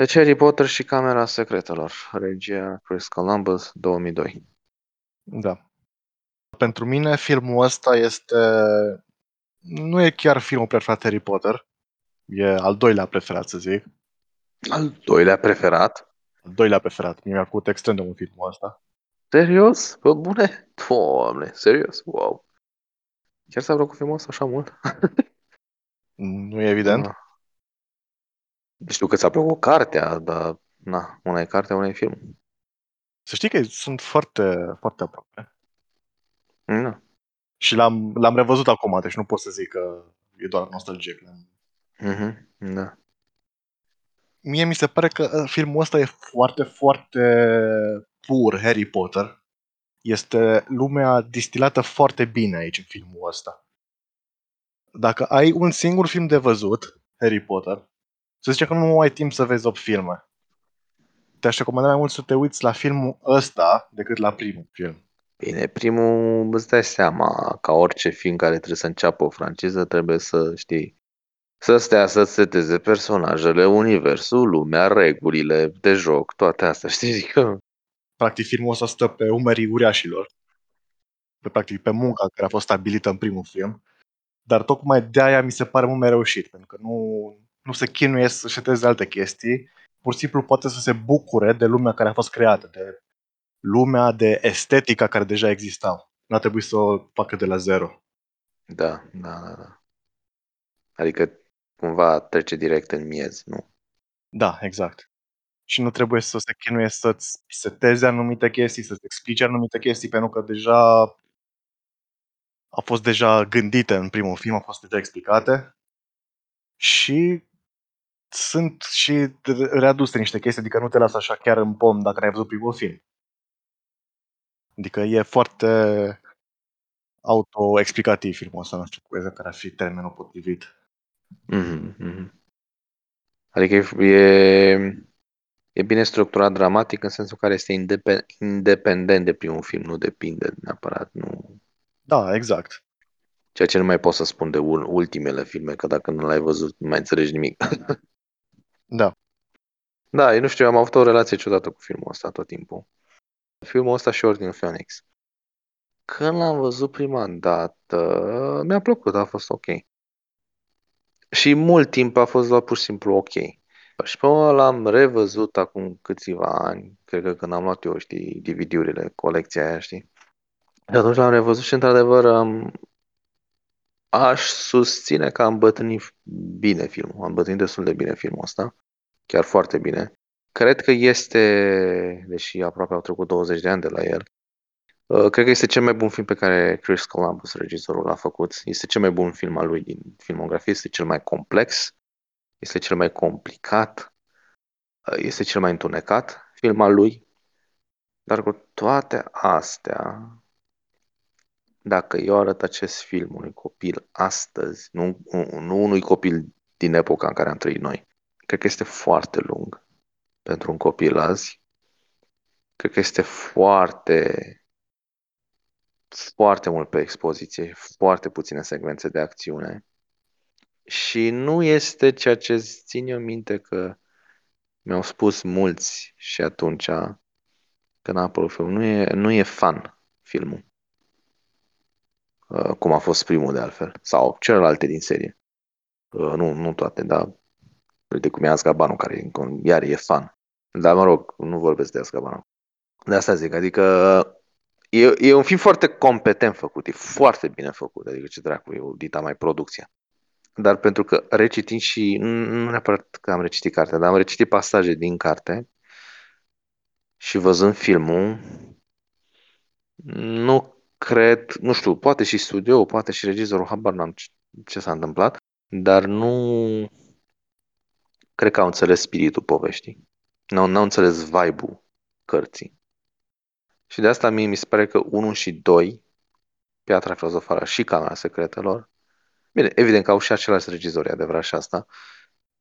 Deci Harry Potter și Camera Secretelor, regia Chris Columbus, 2002. Da. Pentru mine filmul ăsta este... Nu e chiar filmul preferat Harry Potter. E al doilea preferat, să zic. Al doilea preferat? Al doilea preferat. Mi-a plăcut extrem de mult filmul ăsta. Serios? Bă, bune? Doamne, serios? Wow. Chiar s-a plăcut filmul ăsta așa mult? nu e evident? Da. Știu că ți-a plăcut cartea, dar na, una e cartea, una e film. Să știi că sunt foarte, foarte aproape. Da. Și l-am, l-am revăzut acum, deci nu pot să zic că e doar nostalgic. Mm-hmm. Da. Mie mi se pare că uh, filmul ăsta e foarte, foarte pur Harry Potter. Este lumea distilată foarte bine aici în filmul ăsta. Dacă ai un singur film de văzut, Harry Potter, să zicem că nu ai timp să vezi 8 filme. Te-aș recomanda mai mult să te uiți la filmul ăsta decât la primul film. Bine, primul îți dai seama, ca orice film care trebuie să înceapă o franciză, trebuie să știi să stea să seteze personajele, universul, lumea, regulile de joc, toate astea, știi? Adică... Practic filmul ăsta stă pe umerii uriașilor. Pe, practic pe munca care a fost stabilită în primul film. Dar tocmai de aia mi se pare mult mai reușit, pentru că nu, nu se chinuie să seteze alte chestii, pur și simplu poate să se bucure de lumea care a fost creată, de lumea, de estetica care deja exista. Nu a trebuit să o facă de la zero. Da, da, da, da. Adică cumva trece direct în miez, nu? Da, exact. Și nu trebuie să se chinuie să-ți seteze anumite chestii, să-ți explice anumite chestii, pentru că deja a fost deja gândite în primul film, au fost deja explicate și sunt și readuse niște chestii, adică nu te lasă așa chiar în pom dacă ai văzut primul film. Adică e foarte autoexplicativ filmul ăsta, nu știu exact care ar fi termenul potrivit. Mm-hmm. Adică e, e bine structurat dramatic în sensul care este independent de primul film, nu depinde neapărat. Nu... Da, exact. Ceea ce nu mai pot să spun de ultimele filme, că dacă nu l-ai văzut, nu mai înțelegi nimic. da. Da, eu nu știu, am avut o relație ciudată cu filmul ăsta tot timpul. Filmul ăsta și Ordinul Phoenix. Când l-am văzut prima dată, mi-a plăcut, a fost ok. Și mult timp a fost doar pur și simplu ok. Și pe urmă l-am revăzut acum câțiva ani, cred că când am luat eu, știi, DVD-urile, colecția aia, știi? Și atunci l-am revăzut și, într-adevăr, am... aș susține că am bătrânit bine filmul. Am bătrânit destul de bine filmul ăsta. Chiar foarte bine. Cred că este, deși aproape au trecut 20 de ani de la el, Uh, cred că este cel mai bun film pe care Chris Columbus, regizorul, l-a făcut. Este cel mai bun film al lui din filmografie, este cel mai complex, este cel mai complicat, uh, este cel mai întunecat film al lui. Dar cu toate astea, dacă eu arăt acest film unui copil astăzi, nu, nu unui copil din epoca în care am trăit noi, cred că este foarte lung pentru un copil azi. Cred că este foarte foarte mult pe expoziție, foarte puține secvențe de acțiune. Și nu este ceea ce țin eu minte că mi-au spus mulți și atunci când a apărut filmul. Nu e, nu e fan filmul. Uh, cum a fost primul de altfel. Sau celelalte din serie. Uh, nu, nu toate, dar uite cum e Azkabanul, care iar e fan. Dar mă rog, nu vorbesc de Azkabanul. De asta zic, adică E, e un film foarte competent făcut, e foarte bine făcut, adică ce dracu, eu dita mai producția. Dar pentru că recitind și, nu neapărat că am recitit cartea, dar am recitit pasaje din carte și văzând filmul, nu cred, nu știu, poate și studio, poate și regizorul, habar n-am ce, ce s-a întâmplat, dar nu cred că au înțeles spiritul poveștii. Nu au înțeles vibe-ul cărții. Și de asta mie mi se pare că 1 și 2, Piatra Filozofară și Camera Secretelor, bine, evident că au și același regizori, adevărat și asta,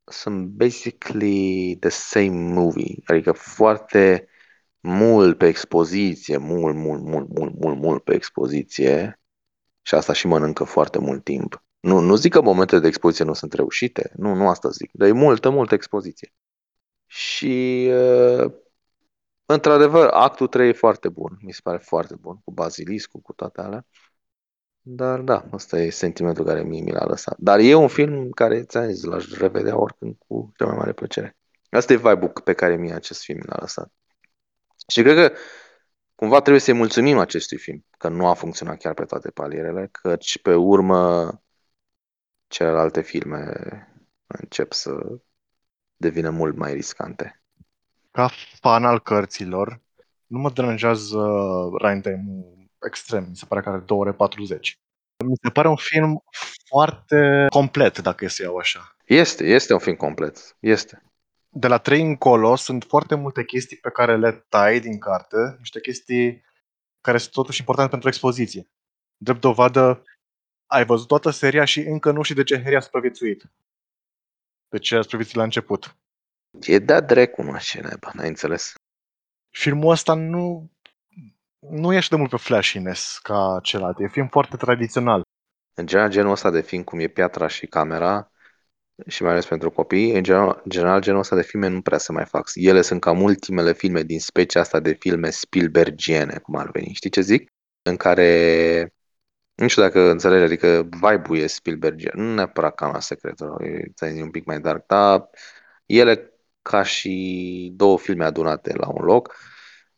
sunt basically the same movie, adică foarte mult pe expoziție, mult, mult, mult, mult, mult, mult pe expoziție și asta și mănâncă foarte mult timp. Nu, nu zic că momentele de expoziție nu sunt reușite, nu, nu asta zic, dar e multă, multă expoziție. Și uh, într-adevăr, actul 3 e foarte bun, mi se pare foarte bun, cu Basiliscu, cu toate alea. Dar da, ăsta e sentimentul care mie mi l-a lăsat. Dar e un film care, ți-am zis, l-aș revedea oricând cu cea mai mare plăcere. Asta e vibe-ul pe care mie acest film l-a lăsat. Și cred că cumva trebuie să-i mulțumim acestui film, că nu a funcționat chiar pe toate palierele, căci pe urmă celelalte filme încep să devină mult mai riscante. Ca fan al cărților, nu mă deranjează Ryan time extrem, mi se pare că are 2 ore 40. Mi se pare un film foarte complet, dacă e să iau așa. Este, este un film complet. Este. De la 3 încolo sunt foarte multe chestii pe care le tai din carte, niște chestii care sunt totuși importante pentru expoziție. Drept dovadă, ai văzut toată seria și încă nu știi de ce Harry a supraviețuit. De ce a supraviețuit la început. E dat dracu, mă, ce neba, n-ai înțeles? Filmul ăsta nu, nu ești de mult pe flashiness ca celălalt. E film foarte tradițional. În general, genul ăsta de film, cum e Piatra și Camera, și mai ales pentru copii, în general, general genul ăsta de filme nu prea se mai fac. Ele sunt cam ultimele filme din specia asta de filme Spielbergiene, cum ar veni. Știi ce zic? În care nu știu dacă înțelegi, adică vibe-ul e Spielberg, nu neapărat camera secretă, e un pic mai dark, dar ele ca și două filme adunate la un loc,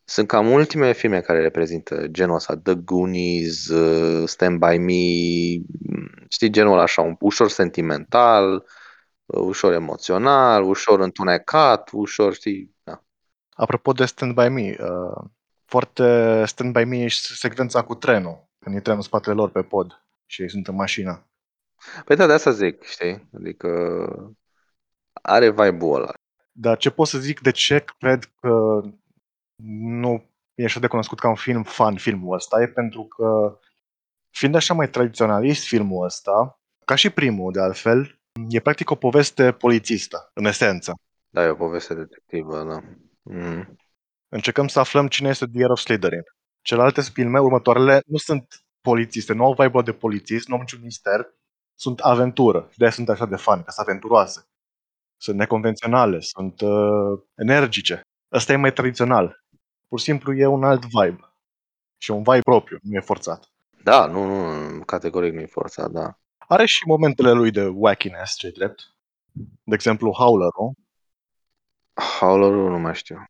sunt cam ultimele filme care reprezintă genul ăsta, The Goonies, uh, Stand By Me, știi, genul ăla așa, un ușor sentimental, uh, ușor emoțional, ușor întunecat, ușor, știi, da. Apropo de Stand By Me, uh, foarte Stand By Me e secvența cu trenul, când e trenul în spatele lor pe pod și ei sunt în mașină. Păi da, de asta zic, știi, adică are vibe-ul ăla. Dar ce pot să zic de ce cred că nu e așa de cunoscut ca un film fan filmul ăsta e pentru că fiind așa mai tradiționalist filmul ăsta, ca și primul de altfel, e practic o poveste polițistă, în esență. Da, e o poveste detectivă, da. Mm. Încercăm să aflăm cine este The Year of Slytherin. Celelalte filme, următoarele, nu sunt polițiste, nu au vibe de polițist, nu au niciun mister, sunt aventură. De aia sunt așa de fan, că sunt aventuroase. Sunt neconvenționale, sunt uh, energice. Ăsta e mai tradițional. Pur și simplu e un alt vibe. Și un vibe propriu, nu e forțat. Da, nu, nu, categoric nu e forțat, da. Are și momentele lui de wackiness, ce drept. De exemplu, Howler-ul. Howler-ul nu mai știu.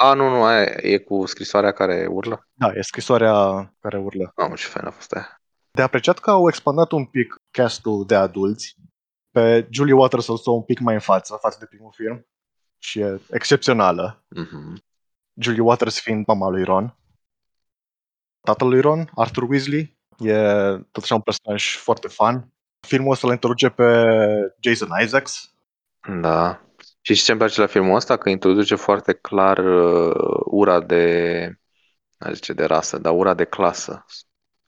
A, nu, nu, aia e cu scrisoarea care urlă? Da, e scrisoarea care urlă. Am ce fain a fost aia. De apreciat că au expandat un pic castul de adulți, pe Julie Waters o un pic mai în față, față de primul film, și e excepțională. Mm-hmm. Julie Waters fiind mama lui Ron. Tatăl lui Ron, Arthur Weasley, e tot așa un personaj foarte fan. Filmul ăsta îl introduce pe Jason Isaacs. Da. Și ce îmi place la filmul ăsta? Că introduce foarte clar uh, ura de, aș zice de rasă, dar ura de clasă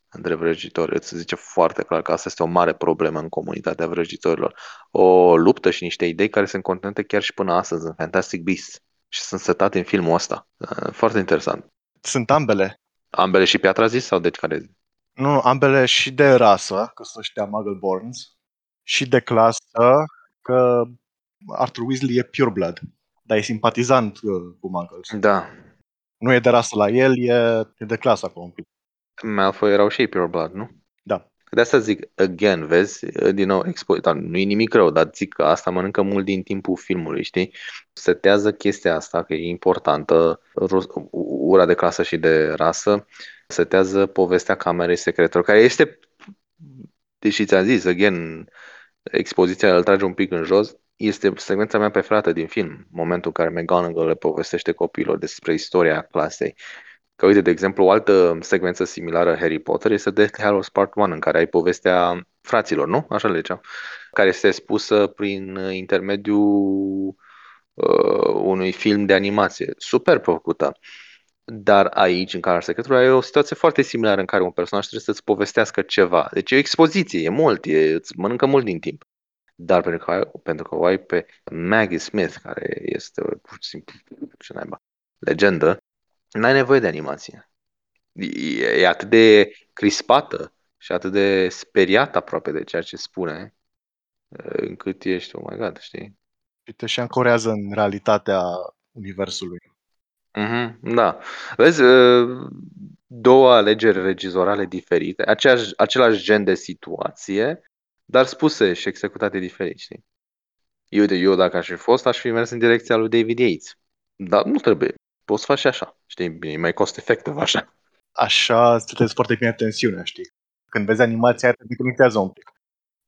între vrăjitori. Îți zice foarte clar că asta este o mare problemă în comunitatea vrăjitorilor. O luptă și niște idei care sunt contenute chiar și până astăzi în Fantastic Beasts și sunt setate în filmul ăsta. Uh, foarte interesant. Sunt ambele. Ambele și piatra zis sau deci care Nu, ambele și de rasă, că sunt ăștia Muggleborns, și de clasă, că Arthur Weasley e pure blood, dar e simpatizant uh, cu Muggles. Da. Nu e de rasă la el, e, e de clasă acolo un pic. Malfoy erau și ei pure blood, nu? Da. De asta zic, again, vezi, din nou, expo- dar nu e nimic rău, dar zic că asta mănâncă mult din timpul filmului, știi? Setează chestia asta, că e importantă, ura de clasă și de rasă, setează povestea camerei secretelor, care este, deși ți-am zis, again, expoziția îl trage un pic în jos, este secvența mea preferată din film, momentul în care McGonagall le povestește copiilor despre istoria clasei. Că uite, de exemplu, o altă secvență similară Harry Potter este Deathly Hallows Part 1, în care ai povestea fraților, nu? Așa le ziceam. Care este spusă prin intermediul uh, unui film de animație. Super făcută. Dar aici, în Camera Secretului, ai o situație foarte similară în care un personaj trebuie să-ți povestească ceva. Deci e o expoziție, e mult, e, îți mănâncă mult din timp. Dar pentru că, ai, pentru că o ai pe Maggie Smith, care este pur și simplu, ce naiba, legendă, N-ai nevoie de animație. E, e atât de crispată și atât de speriată aproape de ceea ce spune, încât ești, oh my god, știi? Și te și ancorează în realitatea universului. Mhm, da. Vezi, uh, două alegeri regizorale diferite, aceeași, același gen de situație, dar spuse și executate diferit, știi? Eu, uite, eu dacă aș fi fost, aș fi mers în direcția lui David Yates. Dar nu trebuie. Poți să faci și așa. Știi, e mai cost effective așa. Așa stătezi foarte bine tensiunea, știi? Când vezi animația aia, te deconectează un pic.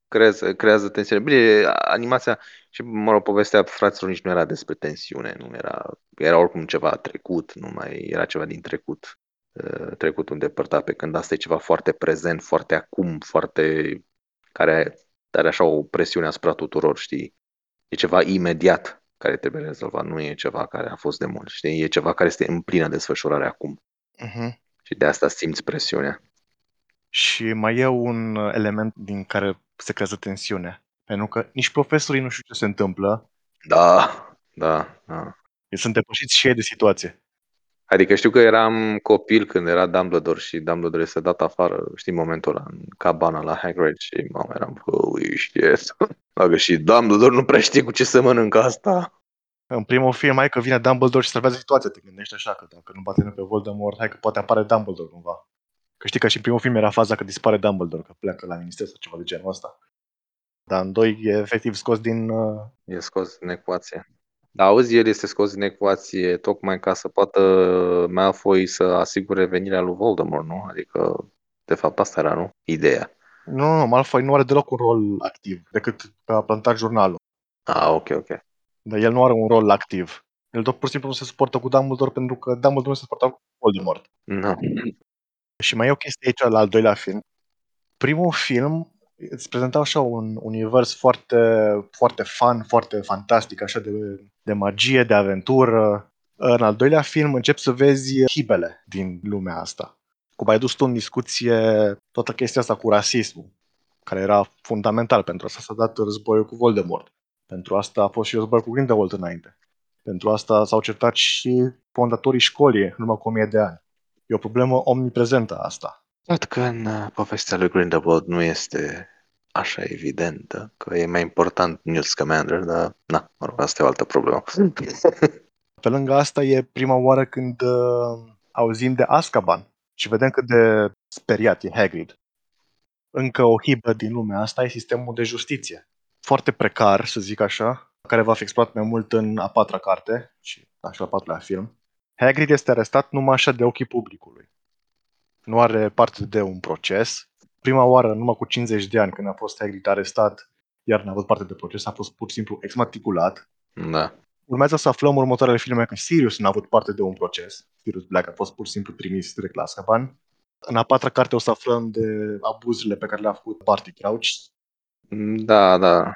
Creează, creează tensiune. Bine, animația și, mă rog, povestea fraților nici nu era despre tensiune, nu era, era oricum ceva trecut, nu mai era ceva din trecut, uh, trecutul îndepărtat, pe când asta e ceva foarte prezent, foarte acum, foarte, care are așa o presiune asupra tuturor, știi? E ceva imediat care trebuie rezolvat, nu e ceva care a fost de mult, știi? E ceva care este în plină desfășurare acum. Uh-huh. Și de asta simți presiunea. Și mai e un element din care se creează tensiune. Pentru că nici profesorii nu știu ce se întâmplă. Da, da, da. Ei sunt depășiți și ei de situație. Adică știu că eram copil când era Dumbledore și Dumbledore este dat afară, știi, momentul ăla, în cabana la Hagrid și mama eram, holy shit. Dacă și Dumbledore nu prea știe cu ce să mănâncă asta. În primul film, hai că vine Dumbledore și salvează situația, te gândești așa, că dacă nu bate pe Voldemort, hai că poate apare Dumbledore cumva. Că știi că și în primul film era faza că dispare Dumbledore, că pleacă la minister sau ceva de genul ăsta. Dar în doi e efectiv scos din... Uh... E scos din ecuație. Dar auzi, el este scos din ecuație tocmai ca să poată Malfoy să asigure venirea lui Voldemort, nu? Adică, de fapt, asta era, nu? Ideea. Nu, nu, Malfoy nu are deloc un rol activ, decât că a plantat jurnalul. Ah, ok, ok. Dar el nu are un rol activ. El tot pur și simplu nu se suportă cu Dumbledore pentru că Dumbledore nu se suporta cu Voldemort. No. Și mai e o chestie aici la al doilea film. Primul film îți prezentau așa un univers foarte, foarte fun, foarte fantastic, așa de, de magie, de aventură. În al doilea film încep să vezi hibele din lumea asta. Cum ai dus tu în discuție toată chestia asta cu rasismul, care era fundamental pentru asta s-a dat războiul cu Voldemort. Pentru asta a fost și războiul cu Grindelwald înainte. Pentru asta s-au certat și fondatorii școlii în urmă cu 1000 de ani. E o problemă omniprezentă asta. Văd că în uh, povestea lui Grindelwald nu este așa evidentă, că e mai important Newt Scamander, dar na, mă rog, asta e o altă problemă. Pe lângă asta e prima oară când uh, auzim de Azkaban și vedem cât de speriat e Hagrid. Încă o hibă din lumea asta e sistemul de justiție. Foarte precar, să zic așa, care va fi exploat mai mult în a patra carte și așa la patrulea film. Hagrid este arestat numai așa de ochii publicului. Nu are parte de un proces. Prima oară, numai cu 50 de ani, când a fost Hagrid arestat, iar n-a avut parte de proces, a fost pur și simplu exmatriculat. Da. Urmează să aflăm următoarele filme că Sirius n-a avut parte de un proces. Sirius Black a fost pur și simplu trimis direct la Azkaban. În a patra carte o să aflăm de abuzurile pe care le-a făcut Barty Crouch. Da, da.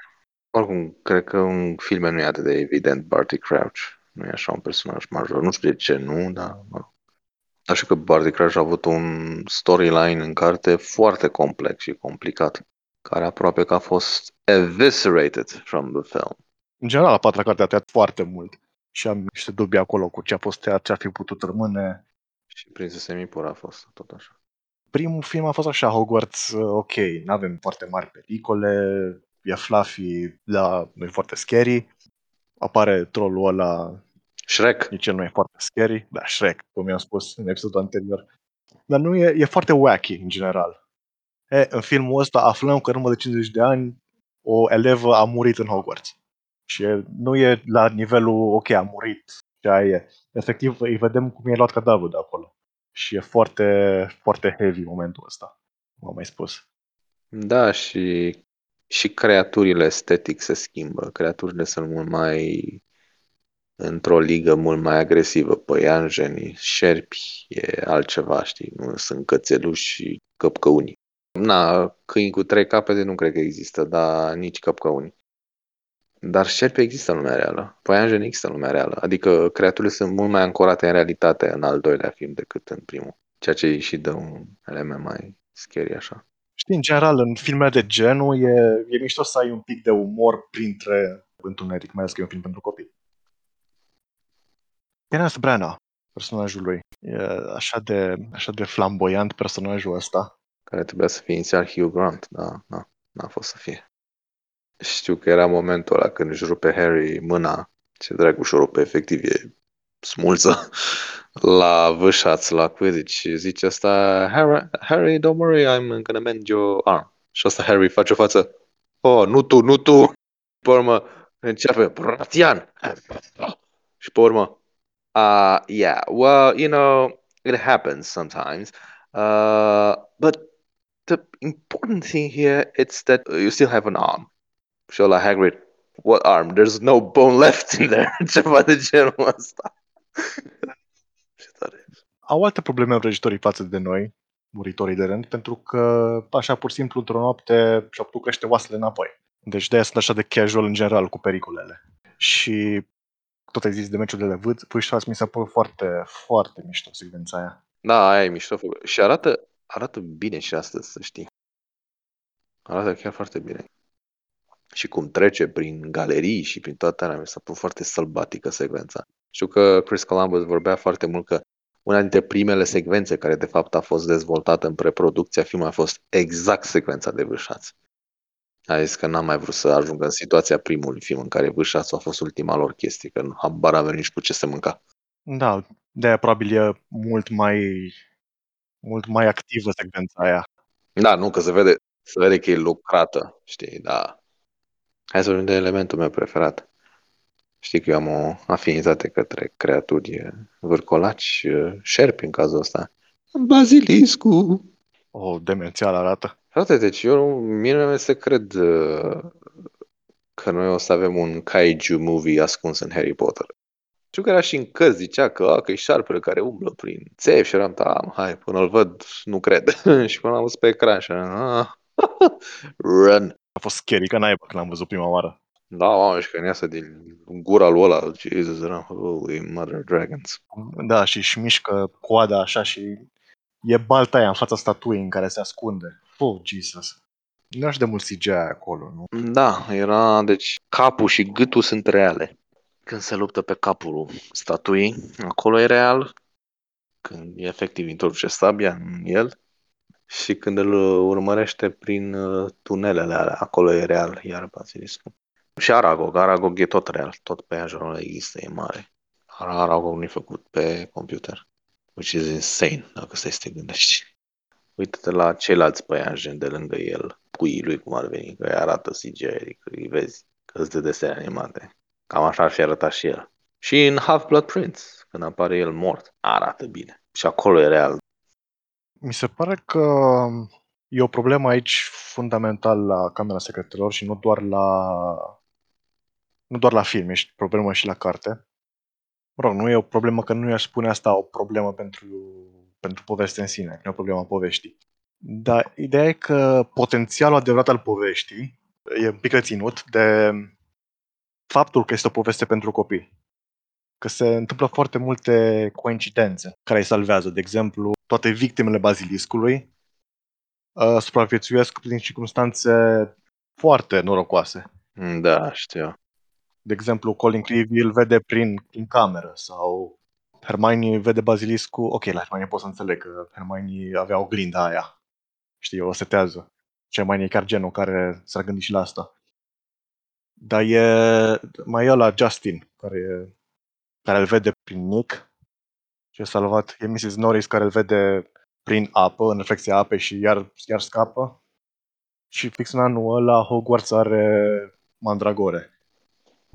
Oricum, cred că un film nu e atât de evident Barty Crouch. Nu e așa un personaj major. Nu știu de ce nu, dar mă rog. Așa că Barty Crouch a avut un storyline în carte foarte complex și complicat, care aproape că a fost eviscerated from the film. În general, a patra carte a tăiat foarte mult și am niște dubii acolo cu ce a fost tăiat, ce ar fi putut rămâne. Și Prințesa Semipura a fost tot așa. Primul film a fost așa, Hogwarts, uh, ok, nu avem foarte mari pericole, e fluffy, dar nu e foarte scary. Apare trollul ăla, Shrek. nici el nu e foarte scary, da, Shrek, cum i-am spus în episodul anterior. Dar nu e, e foarte wacky în general. E, în filmul ăsta aflăm că în urmă de 50 de ani o elevă a murit în Hogwarts. Și e, nu e la nivelul, ok, a murit, și aia e. Efectiv, îi vedem cum e luat cadavrul de acolo. Și e foarte, foarte heavy momentul ăsta, cum am mai spus. Da, și, și creaturile estetic se schimbă. Creaturile sunt mult mai într-o ligă mult mai agresivă. Păianjenii, șerpi, e altceva, știi? Nu sunt cățeluși și căpcăuni. Na, câini cu trei capete nu cred că există, dar nici căpcăuni. Dar șerpi există în lumea reală. Păianjeni există în lumea reală. Adică creaturile sunt mult mai ancorate în realitate în al doilea film decât în primul. Ceea ce îi și dă un element mai scary așa. Știi, în general, în filme de genul e, e mișto să ai un pic de umor printre întuneric, mai ales că e un film pentru copii. Kenneth Branagh, personajul lui. E așa de, așa de flamboyant personajul ăsta. Care trebuia să fie inițial Hugh Grant, dar na, n-a fost să fie. Știu că era momentul ăla când își rupe Harry mâna. Ce dracu și-o rupe, efectiv, e smulță la vâșaț, la Quidditch și zice asta Harry, Harry, don't worry, I'm gonna mend your arm. Și asta Harry face o față Oh, nu tu, nu tu! Pe urmă începe Bratian! Și pe urmă uh, yeah, well, you know, it happens sometimes. Uh, but the important thing here is that you still have an arm. Și la Hagrid, what arm? There's no bone left in there. Ceva de genul ăsta. Ce tare. Au alte probleme vrăjitorii față de noi, muritorii de rând, pentru că așa pur și simplu într-o noapte și-au putut crește oasele înapoi. Deci de-aia sunt așa de casual în general cu pericolele. Și tot ai zis de meciul de vât, Push mi s-a părut foarte, foarte mișto secvența aia. Da, aia e mișto. Și arată, arată bine și astăzi, să știi. Arată chiar foarte bine. Și cum trece prin galerii și prin toată alea, mi s-a părut foarte sălbatică secvența. Știu că Chris Columbus vorbea foarte mult că una dintre primele secvențe care de fapt a fost dezvoltată în preproducția filmului a fost exact secvența de vârșați. A zis că n-am mai vrut să ajungă în situația primului film în care vârșațul a fost ultima lor chestie, că habar avea nici cu ce se mânca. Da, de-aia probabil e mult mai mult mai activă secvența aia. Da, nu, că se vede, se vede că e lucrată, știi, da. Hai să vorbim de elementul meu preferat. Știi că eu am o afinitate către creaturi vârcolaci, șerpi în cazul ăsta. Baziliscu! O, demențial arată. Frate, deci eu, mie nu mi se cred uh, că noi o să avem un kaiju movie ascuns în Harry Potter. Știu că era și în cărți, zicea că, a, că e șarpele care umblă prin țevi și eram, da, hai, până îl văd, nu cred. și până am văzut pe ecran și eram, ah, run. A fost scary că n-ai când am văzut prima oară. Da, oameni, și că iasă din gura lui ăla, Jesus, eram, holy mother dragons. Da, și își mișcă coada așa și e balta aia în fața statuii în care se ascunde. Oh, Jesus. Nu aș de mult CGI acolo, nu? Da, era, deci, capul și gâtul sunt reale. Când se luptă pe capul statuii, acolo e real. Când efectiv introduce sabia în el. Și când îl urmărește prin uh, tunelele alea, acolo e real, iar basiliscul. Și Aragog, Aragog e tot real, tot pe aia există, e mare. Aragog nu e făcut pe computer, which is insane, dacă stai să te gândești. Uită-te la ceilalți păianjeni de lângă el, puii lui cum ar veni, că îi arată CGI, adică îi vezi că sunt de desene animate. Cam așa ar fi arătat și el. Și în Half-Blood Prince, când apare el mort, arată bine. Și acolo e real. Mi se pare că e o problemă aici fundamental la Camera Secretelor și nu doar la nu doar la film, ești problemă și la carte. Mă rog, nu e o problemă că nu i-aș spune asta o problemă pentru, pentru poveste în sine, nu e o problemă a poveștii. Dar ideea e că potențialul adevărat al poveștii e un pic reținut de faptul că este o poveste pentru copii. Că se întâmplă foarte multe coincidențe care îi salvează. De exemplu, toate victimele baziliscului uh, supraviețuiesc prin circunstanțe foarte norocoase. Da, știu. De exemplu, Colin Creevy îl vede prin, prin cameră sau Hermione vede basiliscu. Ok, la Hermione pot să înțeleg că Hermione avea o grindă aia. Știi, o setează. Ce mai e chiar genul care s-ar gândi și la asta. Dar e mai e la Justin, care, care îl vede prin Nick și e salvat. E Mrs. Norris care îl vede prin apă, în reflexia apei și iar, iar scapă. Și fix în anul ăla Hogwarts are Mandragore,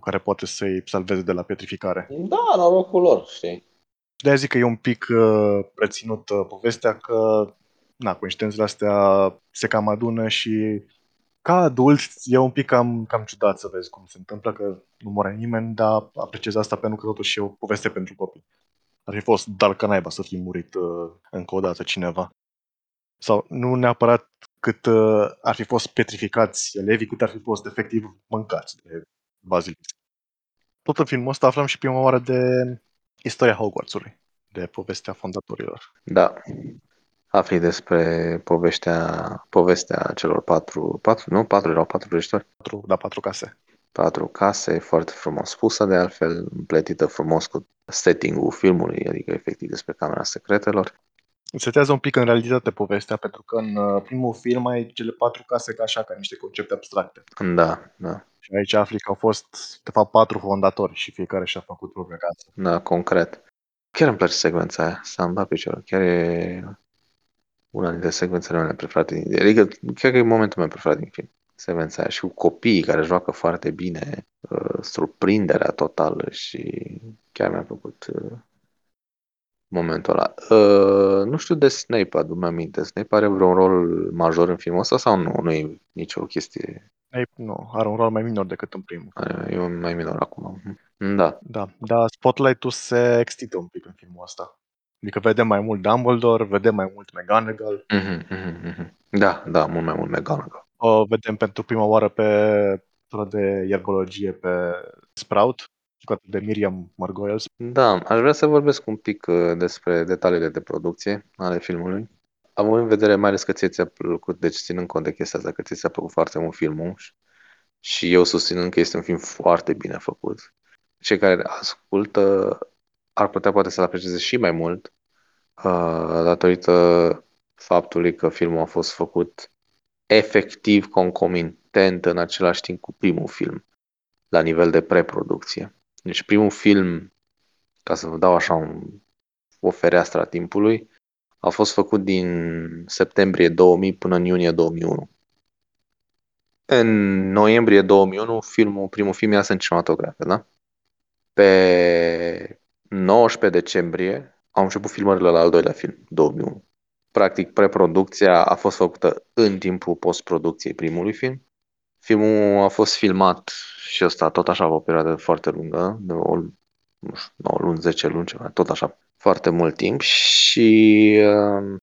care poate să-i salveze de la petrificare. Da, norocul lor, știi. Și de-aia zic că e un pic uh, preținut uh, povestea că na, coincidențele astea se cam adună și ca adult e un pic cam, cam ciudat să vezi cum se întâmplă, că nu moare nimeni, dar apreciez asta pentru că totuși e o poveste pentru copii. Ar fi fost dar ca naiba să fi murit uh, încă o dată cineva. Sau nu neapărat cât uh, ar fi fost petrificați elevii, cât ar fi fost efectiv mâncați de bazilisc. Tot în filmul ăsta aflăm și prima oară de istoria Hogwartsului, de povestea fondatorilor. Da afli despre povestea, povestea celor patru, patru, nu, patru erau patru vrăjitori? Patru, da, patru case. Patru case, foarte frumos spusă de altfel, plătită frumos cu setting-ul filmului, adică efectiv despre camera secretelor. Setează un pic în realitate povestea, pentru că în uh, primul film ai cele patru case ca așa, ca niște concepte abstracte. Da, da. Și aici afli că au fost, de fapt, patru fondatori și fiecare și-a făcut propria casă. Da, concret. Chiar îmi place secvența aia, s-a îmbat piciorul. Chiar e una dintre secvențele mele preferate. Din, adică, chiar că e momentul meu preferat din film. Secvența aia și cu copiii care joacă foarte bine, uh, surprinderea totală și chiar mi-a plăcut uh, momentul ăla. Uh, nu știu de Snape, adu-mi aminte. Snape are vreun rol major în filmul ăsta sau nu? Nu e nicio chestie. Snape nu, are un rol mai minor decât în primul. Are, e mai minor acum. Da. Da, dar spotlight-ul se extinde un pic în filmul ăsta. Adică vedem mai mult Dumbledore, vedem mai mult McGonagall. Mhm, mhm, mhm. Da, da, mult mai mult McGonagall. O vedem pentru prima oară pe tura de ierbologie pe Sprout, jucată de Miriam Margoyles. Da, aș vrea să vorbesc un pic uh, despre detaliile de producție ale filmului. Având în vedere mai ales că ție ți-a plăcut, deci ținând cont de chestia asta, că ți s-a plăcut foarte mult filmul și- și eu susținând că este un film foarte bine făcut. Cei care ascultă ar putea poate să-l aprecieze și mai mult uh, datorită faptului că filmul a fost făcut efectiv concomitent în același timp cu primul film, la nivel de preproducție. Deci primul film, ca să vă dau așa un, o fereastră a timpului, a fost făcut din septembrie 2000 până în iunie 2001. În noiembrie 2001, filmul, primul film iasă în cinematografe, da? Pe 19 decembrie au început filmările la al doilea film, 2001. Practic, preproducția a fost făcută în timpul postproducției primului film. Filmul a fost filmat și ăsta tot așa pe o perioadă foarte lungă, de o, nu știu, 9 luni, 10 luni, ceva, tot așa, foarte mult timp și uh,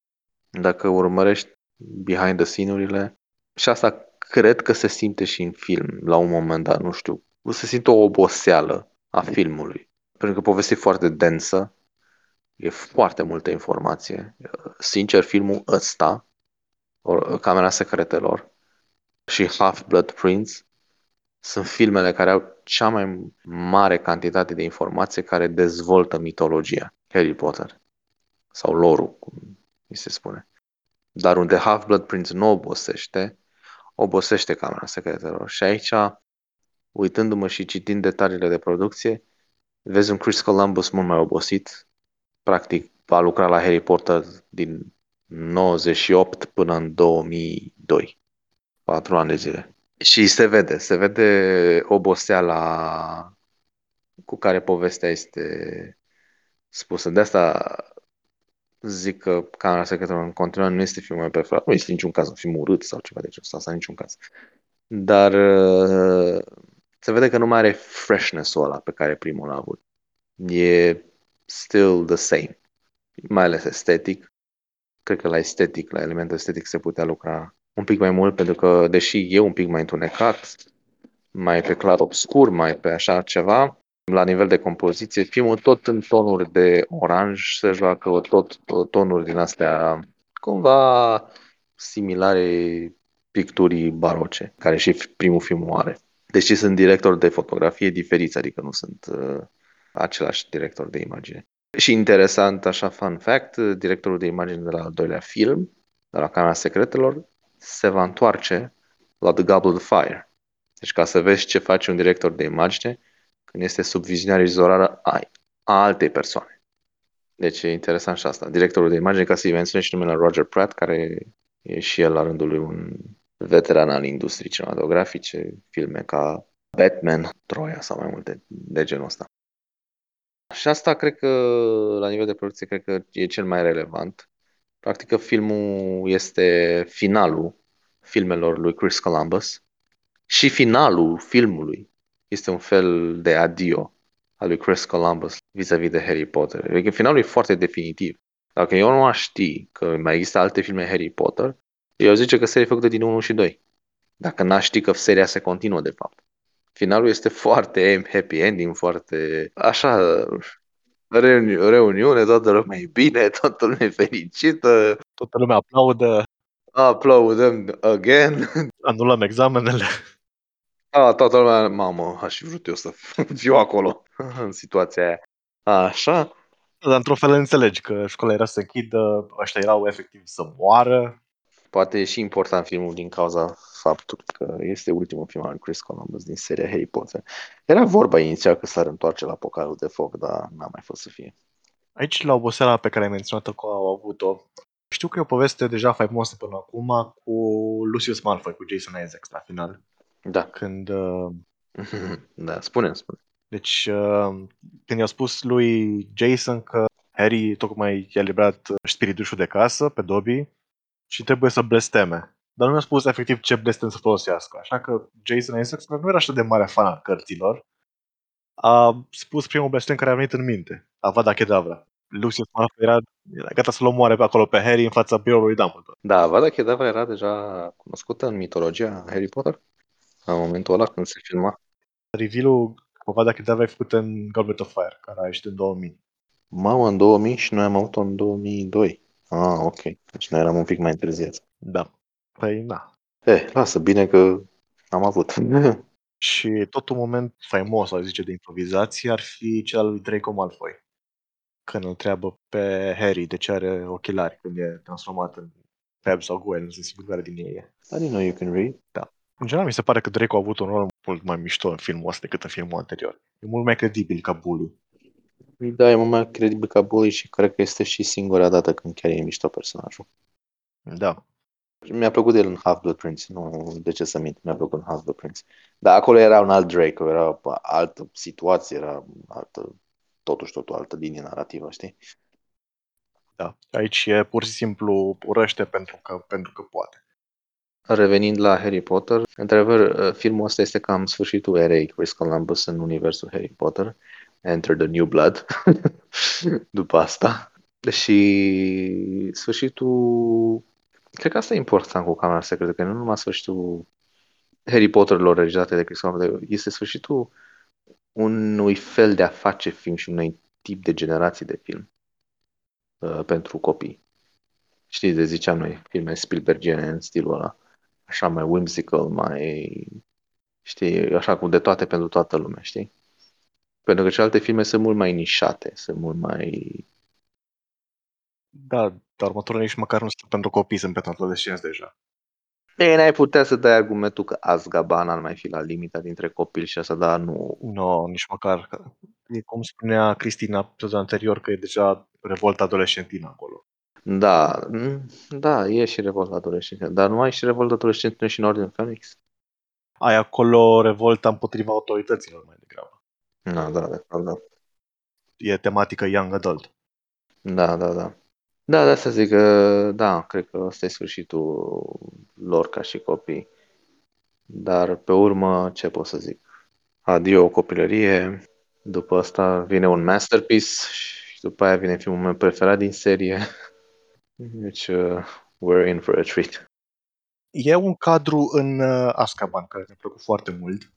dacă urmărești behind the scene-urile, și asta cred că se simte și în film, la un moment dat, nu știu, se simte o oboseală a filmului, pentru că povestea e foarte densă, e foarte multă informație. Sincer, filmul ăsta, or- Camera Secretelor și Half-Blood Prince, sunt filmele care au cea mai mare cantitate de informație care dezvoltă mitologia Harry Potter sau lore cum mi se spune. Dar unde Half-Blood Prince nu obosește, obosește Camera Secretelor. Și aici, uitându-mă și citind detaliile de producție, vezi un Chris Columbus mult mai obosit. Practic, a lucrat la Harry Potter din 98 până în 2002. Patru ani de zile. Și se vede, se vede oboseala cu care povestea este spusă. De asta zic că Camera Secretelor în continuare nu este filmul meu preferat. Nu este niciun caz un film urât sau ceva de genul ăsta, asta în niciun caz. Dar uh, se vede că nu mai are freshness-ul ăla pe care primul l-a avut. E still the same. Mai ales estetic. Cred că la estetic, la elementul estetic se putea lucra un pic mai mult, pentru că, deși e un pic mai întunecat, mai pe clar obscur, mai pe așa ceva, la nivel de compoziție, filmul tot în tonuri de oranj se joacă tot tonuri din astea cumva similare picturii baroce, care și primul film are. Deși sunt directori de fotografie diferiți, adică nu sunt uh, același director de imagine. Și interesant, așa fun fact, directorul de imagine de la al doilea film, de la Camera Secretelor, se va întoarce la The Goblet of Fire. Deci ca să vezi ce face un director de imagine când este sub viziunea regizorală a, a altei persoane. Deci e interesant și asta. Directorul de imagine, ca să-i menționez și numele Roger Pratt, care e și el la rândul lui un veteran al industriei cinematografice, filme ca Batman, Troia sau mai multe de genul ăsta. Și asta cred că, la nivel de producție, cred că e cel mai relevant. Practic că filmul este finalul filmelor lui Chris Columbus și finalul filmului este un fel de adio al lui Chris Columbus vis-a-vis de Harry Potter. Adică finalul e foarte definitiv. Dacă eu nu aș ști că mai există alte filme Harry Potter, eu zice că seria e făcută din 1 și 2. Dacă n-aș ști că seria se continuă, de fapt. Finalul este foarte happy ending, foarte așa, reuni- reuniune, toată lumea e bine, toată lumea e fericită, Toată lumea aplaudă, aplaudăm again. anulăm examenele. A, toată lumea, mamă, aș fi vrut eu să fiu acolo în situația aia. Așa. Dar într-un fel înțelegi că școala era să se închidă, ăștia erau efectiv să moară. Poate e și important filmul din cauza faptului că este ultimul film al Chris Columbus din seria Harry Potter. Era vorba inițial că s-ar întoarce la Pocalul de Foc, dar n-a mai fost să fie. Aici, la oboseala pe care ai menționat-o că au avut-o, știu că e o poveste deja faimoasă până acum cu Lucius Malfoy, cu Jason Isaacs la final. Da. Când, uh, da, spune spune. deci, uh, când i-a spus lui Jason că Harry tocmai i-a liberat spiritușul de casă pe Dobby și trebuie să blesteme. Dar nu mi-a spus efectiv ce blestem să folosească. Așa că Jason Isaacs, care nu era așa de mare fan al cărților, a spus primul blestem care a venit în minte. Avada Kedavra. Lucius Malfoy era, era gata să-l omoare pe acolo pe Harry în fața biroului Dumbledore. Da, Avada Kedavra era deja cunoscută în mitologia Harry Potter? În momentul ăla când se filma? Reveal-ul cu Avada Kedavra e făcut în Goblet of Fire, care a ieșit în 2000. Mamă, în 2000 și noi am avut-o în 2002. Ah, ok. Deci noi eram un pic mai întârziați. Da. Păi, da. Eh, lasă, bine că am avut. Și tot un moment faimos, aș zice, de improvizație ar fi cel al lui Draco Malfoy. Când îl întreabă pe Harry de ce are ochelari când e transformat în Fab sau Gwen, nu sunt sigur care din ei e. I didn't know you can read. În general, mi se pare că Draco a avut un rol mult mai mișto în filmul ăsta decât în filmul anterior. E mult mai credibil ca Bully. Da, e mult mai credibil ca Bully și cred că este și singura dată când chiar e mișto personajul. Da. Mi-a plăcut el în Half-Blood Prince, nu de ce să mint, mi-a plăcut în Half-Blood Prince. Dar acolo era un alt Draco, era o altă situație, era altă, totuși totul altă linie narrativă, știi? Da. Aici e pur și simplu urăște pentru că, pentru că poate. Revenind la Harry Potter, într-adevăr, filmul ăsta este cam sfârșitul erei Chris Columbus în universul Harry Potter. Enter the New Blood. După asta. Și sfârșitul... Cred că asta e important cu Camera Secretă, că nu numai sfârșitul Harry Potter-lor regizate de Chris Columbus, este sfârșitul unui fel de a face film și unui tip de generații de film uh, pentru copii. Știți, de ziceam noi, filme Spielbergiene în stilul ăla, așa mai whimsical, mai, știi, așa cu de toate pentru toată lumea, știi? Pentru că celelalte filme sunt mult mai nișate, sunt mult mai... Da, dar următoarele nici măcar nu sunt pentru copii, sunt pentru adolescenți deja. Ei, n-ai putea să dai argumentul că Azkaban ar mai fi la limita dintre copil și asta, dar nu... Nu, no, nici măcar. Că e cum spunea Cristina episodul anterior, că e deja revolta adolescentină acolo. Da, da, e și revolta adolescentină, dar nu ai și revolta adolescentină și în Ordine Phoenix? Ai acolo revolta împotriva autorităților mai degrabă. Da, da, de fapt, da. E tematică young adult. Da, da, da. Da, de asta zic că, da, cred că ăsta e sfârșitul lor ca și copii. Dar pe urmă, ce pot să zic? Adio copilărie, după asta vine un masterpiece și după aia vine filmul meu preferat din serie. Deci, uh, we're in for a treat. E un cadru în uh, Azkaban care mi-a plăcut foarte mult.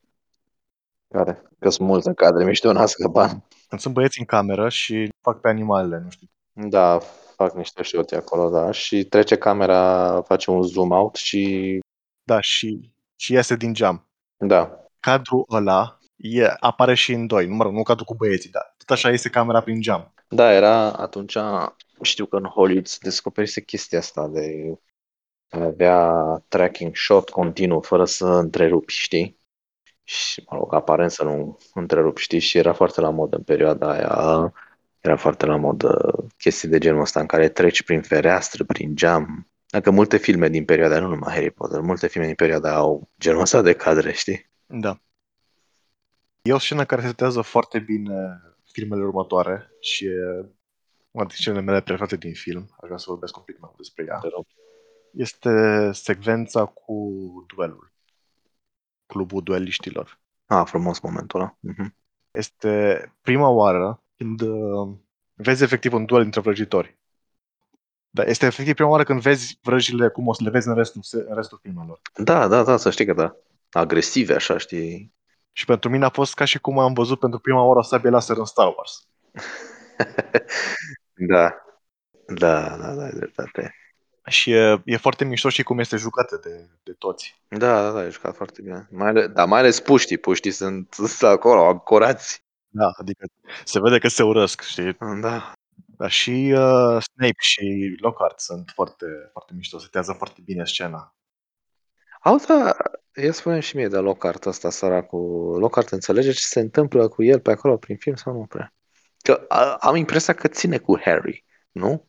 Care? Că sunt multe cadre mișto în Azkaban. Când sunt băieți în cameră și fac pe animalele, nu știu. Da, fac niște șoti acolo, da. Și trece camera, face un zoom out și... Da, și, și iese din geam. Da. Cadrul ăla e, apare și în doi. Nu, mă rog, nu cadrul cu băieții, dar tot așa iese camera prin geam. Da, era atunci, știu că în Hollywood se descoperise chestia asta de a avea tracking shot continuu, fără să întrerupi, știi? Și, mă rog, aparent să nu întrerupi, știi? Și era foarte la modă în perioada aia era foarte la modă chestii de genul ăsta în care treci prin fereastră, prin geam. Dacă multe filme din perioada, nu numai Harry Potter, multe filme din perioada au genul ăsta de cadre, știi? Da. E o scenă care setează foarte bine filmele următoare și e una dintre scenele mele preferate din film. Aș vrea să vorbesc un pic mai mult despre ea. Este secvența cu duelul. Clubul dueliștilor. Ah, frumos momentul ăla. Uh-huh. Este prima oară când uh, vezi efectiv un duel între vrăjitori. Dar este efectiv prima oară când vezi vrăjile cum o să le vezi în restul, în restul filmelor. Da, da, da, să știi că da. Agresive, așa, știi. Și pentru mine a fost ca și cum am văzut pentru prima oară sabie laser în Star Wars. da. Da, da, da, dreptate. Și e, e foarte mișto și cum este jucată de, de toți. Da, da, da, e jucat foarte bine. Mai ales, dar mai ales puștii, puștii sunt, sunt acolo, ancorați. Da, adică se vede că se urăsc, știi? Da. Dar și uh, Snape și Lockhart sunt foarte, foarte mișto, setează foarte bine scena. Auta, el spune și mie de Lockhart ăsta, săracul. Lockhart înțelege ce se întâmplă cu el pe acolo prin film sau nu prea? Că a, am impresia că ține cu Harry, nu?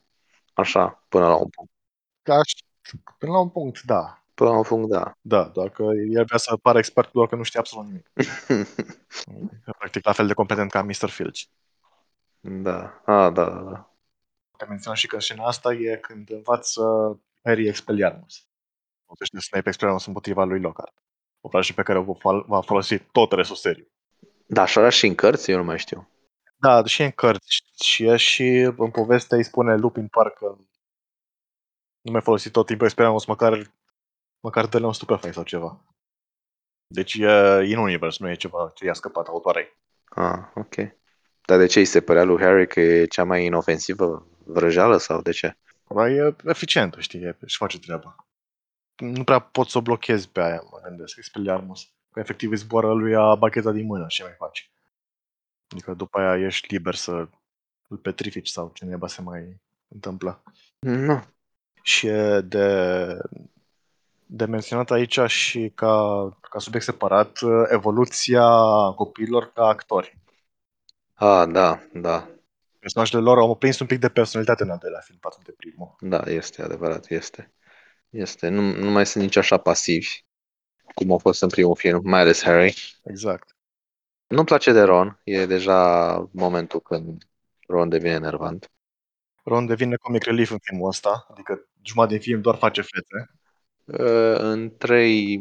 Așa, până la un punct. Ca și- până la un punct, da. Până la un punct, da. Da, doar că el vrea să pară expert doar că nu știe absolut nimic. Practic la fel de competent ca Mr. Filch. da. A, da, da, da. Te menționat și că scena asta e când învață Harry Expelliarmus. Folosește Snape Expelliarmus împotriva lui Lockhart. O frajă pe care o va- va folosi tot restul seriei. Da, așa era și în cărți, eu nu mai știu. Da, și în cărți și e și în poveste îi spune Lupin parcă nu mai folosi tot timpul Expelliarmus, măcar, măcar dă-le un stupefai sau ceva. Deci e, e în univers, nu e ceva ce i-a scăpat autoarei. Ah, ok. Dar de ce îi se părea lui Harry că e cea mai inofensivă vrăjeală sau de ce? Dar e eficient, știi, e- își face treaba. Nu prea poți să o blochezi pe aia, mă gândesc, Expelliarmus. Că efectiv îi zboară lui a bacheta din mână, ce mai faci? Adică după aia ești liber să îl petrifici sau ce neba se mai întâmplă. Nu. Și e de, de menționat aici și ca, ca subiect separat evoluția copiilor ca actori. Ah, da, da. Personajele lor au prins un pic de personalitate în al doilea film față de primul. Da, este adevărat, este. Este. Nu, nu mai sunt nici așa pasivi cum au fost în primul film, mai ales Harry. Exact. Nu-mi place de Ron, e deja momentul când Ron devine enervant. Ron devine comic relief în filmul ăsta, adică jumătate din film doar face fețe. Uh, În 3,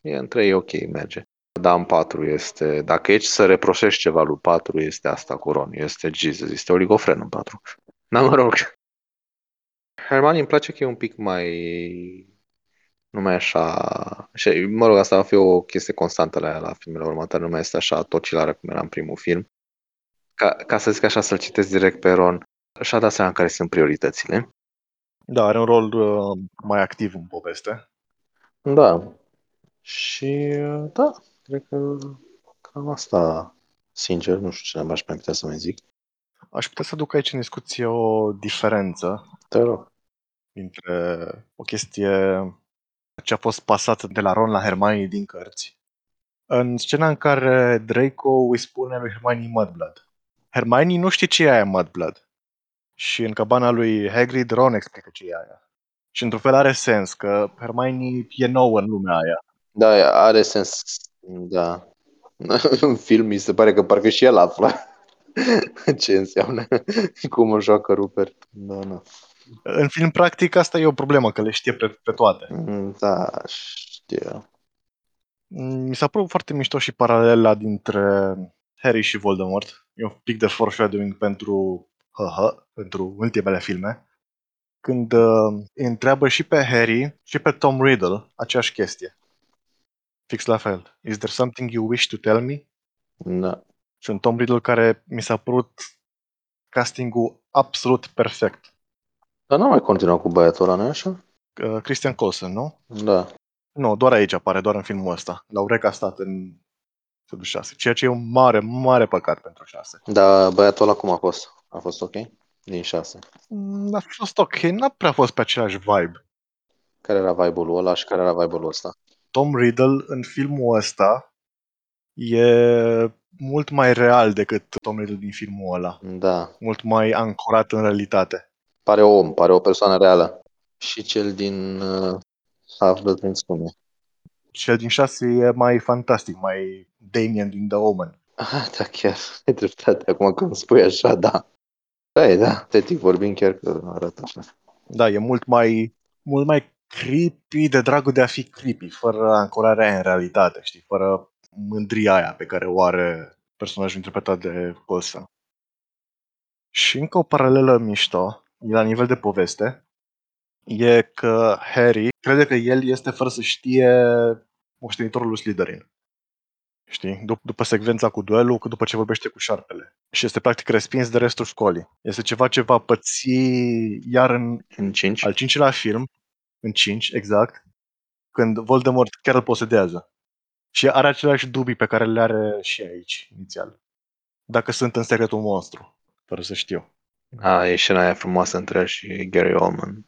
e în 3 ok, merge. Da, în 4 este, dacă ești să reproșești ceva lui 4, este asta cu Ron, este Jesus, este oligofren în 4. Dar mă rog. Hermione îmi place că e un pic mai, nu mai așa, și, mă rog, asta va fi o chestie constantă la ea la filmele următoare, nu mai este așa tocilară cum era în primul film. Ca, ca să zic așa, să-l citesc direct pe Ron, și-a dat seama care sunt prioritățile. Da, are un rol uh, mai activ în poveste. Da. Și da, cred că cam asta, sincer, nu știu ce aș mai putea să mai zic. Aș putea să aduc aici în discuție o diferență Te rog. dintre o chestie ce a fost pasată de la Ron la Hermione din cărți. În scena în care Draco îi spune lui Hermione Mudblood. Hermione nu știe ce e aia Mudblood. Și în cabana lui Hagrid, Ron explică ce e aia. Și într-un fel are sens că Hermione e nouă în lumea aia. Da, are sens. Da. În film mi se pare că parcă și el află ce înseamnă, cum o joacă Rupert. Da, da. În film, practic, asta e o problemă, că le știe pe, pe toate. Da, știu. Mi s-a părut foarte mișto și paralela dintre Harry și Voldemort. E un pic de foreshadowing pentru hă, pentru ultimele filme. Când uh, îi întreabă și pe Harry și pe Tom Riddle aceeași chestie. Fix la fel. Is there something you wish to tell me? Da. Și un Tom Riddle care mi s-a părut castingul absolut perfect. Dar nu mai continua cu băiatul ăla, nu așa? Uh, Christian Coulson, nu? Da. Nu, doar aici apare, doar în filmul ăsta. L-au recastat în episodul 6, ceea ce e un mare, mare păcat pentru 6. Dar băiatul ăla cum a fost? A fost ok? Din 6. Mm, A fost ok, n-a prea fost pe același vibe. Care era vibe-ul ăla și care era vibe-ul ăsta? Tom Riddle în filmul ăsta e mult mai real decât Tom Riddle din filmul ăla. Da. Mult mai ancorat în realitate. Pare om, pare o persoană reală. Și cel din uh, Half-Blood Prince cum e? Cel din 6 e mai fantastic, mai Damien din The Omen. Ah, da, chiar. Ai dreptate. Acum când spui așa, da. Da, e, da. Tetic vorbind chiar că arată așa. Da, e mult mai, mult mai creepy de dragul de a fi creepy, fără ancorarea aia în realitate, știi, fără mândria aia pe care o are personajul interpretat de Coulson. Și încă o paralelă mișto, la nivel de poveste, e că Harry crede că el este fără să știe moștenitorul lui Slytherin. Știi? Dup- după secvența cu duelul, după ce vorbește cu șarpele. Și este practic respins de restul școlii. Este ceva ce va păți iar în În 5? al cincilea film, în 5, exact, când Voldemort chiar îl posedează. Și are aceleași dubii pe care le are și aici, inițial. Dacă sunt în secretul monstru, fără să știu. A, e scena aia frumoasă între el și Gary Oldman,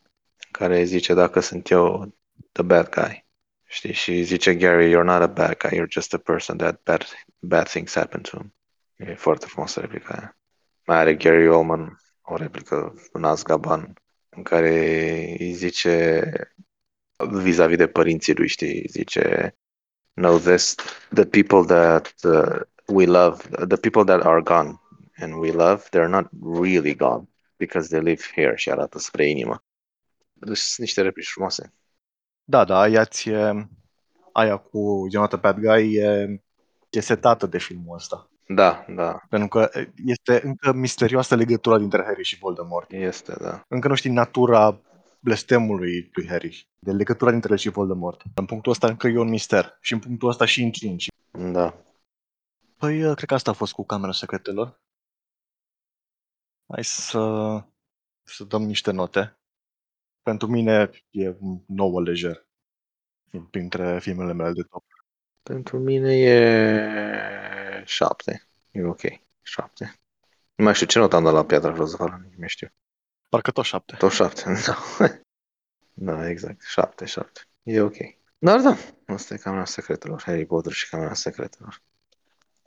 care zice dacă sunt eu the bad guy. Știi? Și zice Gary, you're not a bad guy, you're just a person that bad, bad things happen to him. E foarte frumoasă replica aia. Mai are Gary Oldman o replică în Azkaban în care îi zice vis-a-vis de părinții lui, știi, zice know this, the people that uh, we love, the people that are gone and we love, they're not really gone because they live here și arată spre inimă. Deci sunt niște replici frumoase. Da, da, aia, ție, aia cu Jonathan Bad Guy e, e setată de filmul ăsta. Da, da, Pentru că este încă misterioasă legătura dintre Harry și Voldemort. este, da. Încă nu știi natura blestemului lui Harry, de legătura dintre el și Voldemort. În punctul ăsta încă e un mister. Și în punctul ăsta și în 5. Da. Păi, uh, cred că asta a fost cu Camera Secretelor. Hai să, să dăm niște note. Pentru mine e un nouă lejer. Printre filmele mele de top. Pentru mine e șapte. E ok. Șapte. Nu mai știu ce notă am dat la Piatra Filozofală, nu mai știu. Parcă tot șapte. Tot șapte, da. da, exact. Șapte, șapte. E ok. Dar da, asta e Camera Secretelor. Harry Potter și Camera Secretelor.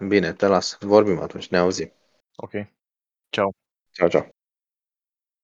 Bine, te las. Vorbim atunci, ne auzim. Ok. Ciao. Ciao, ciao.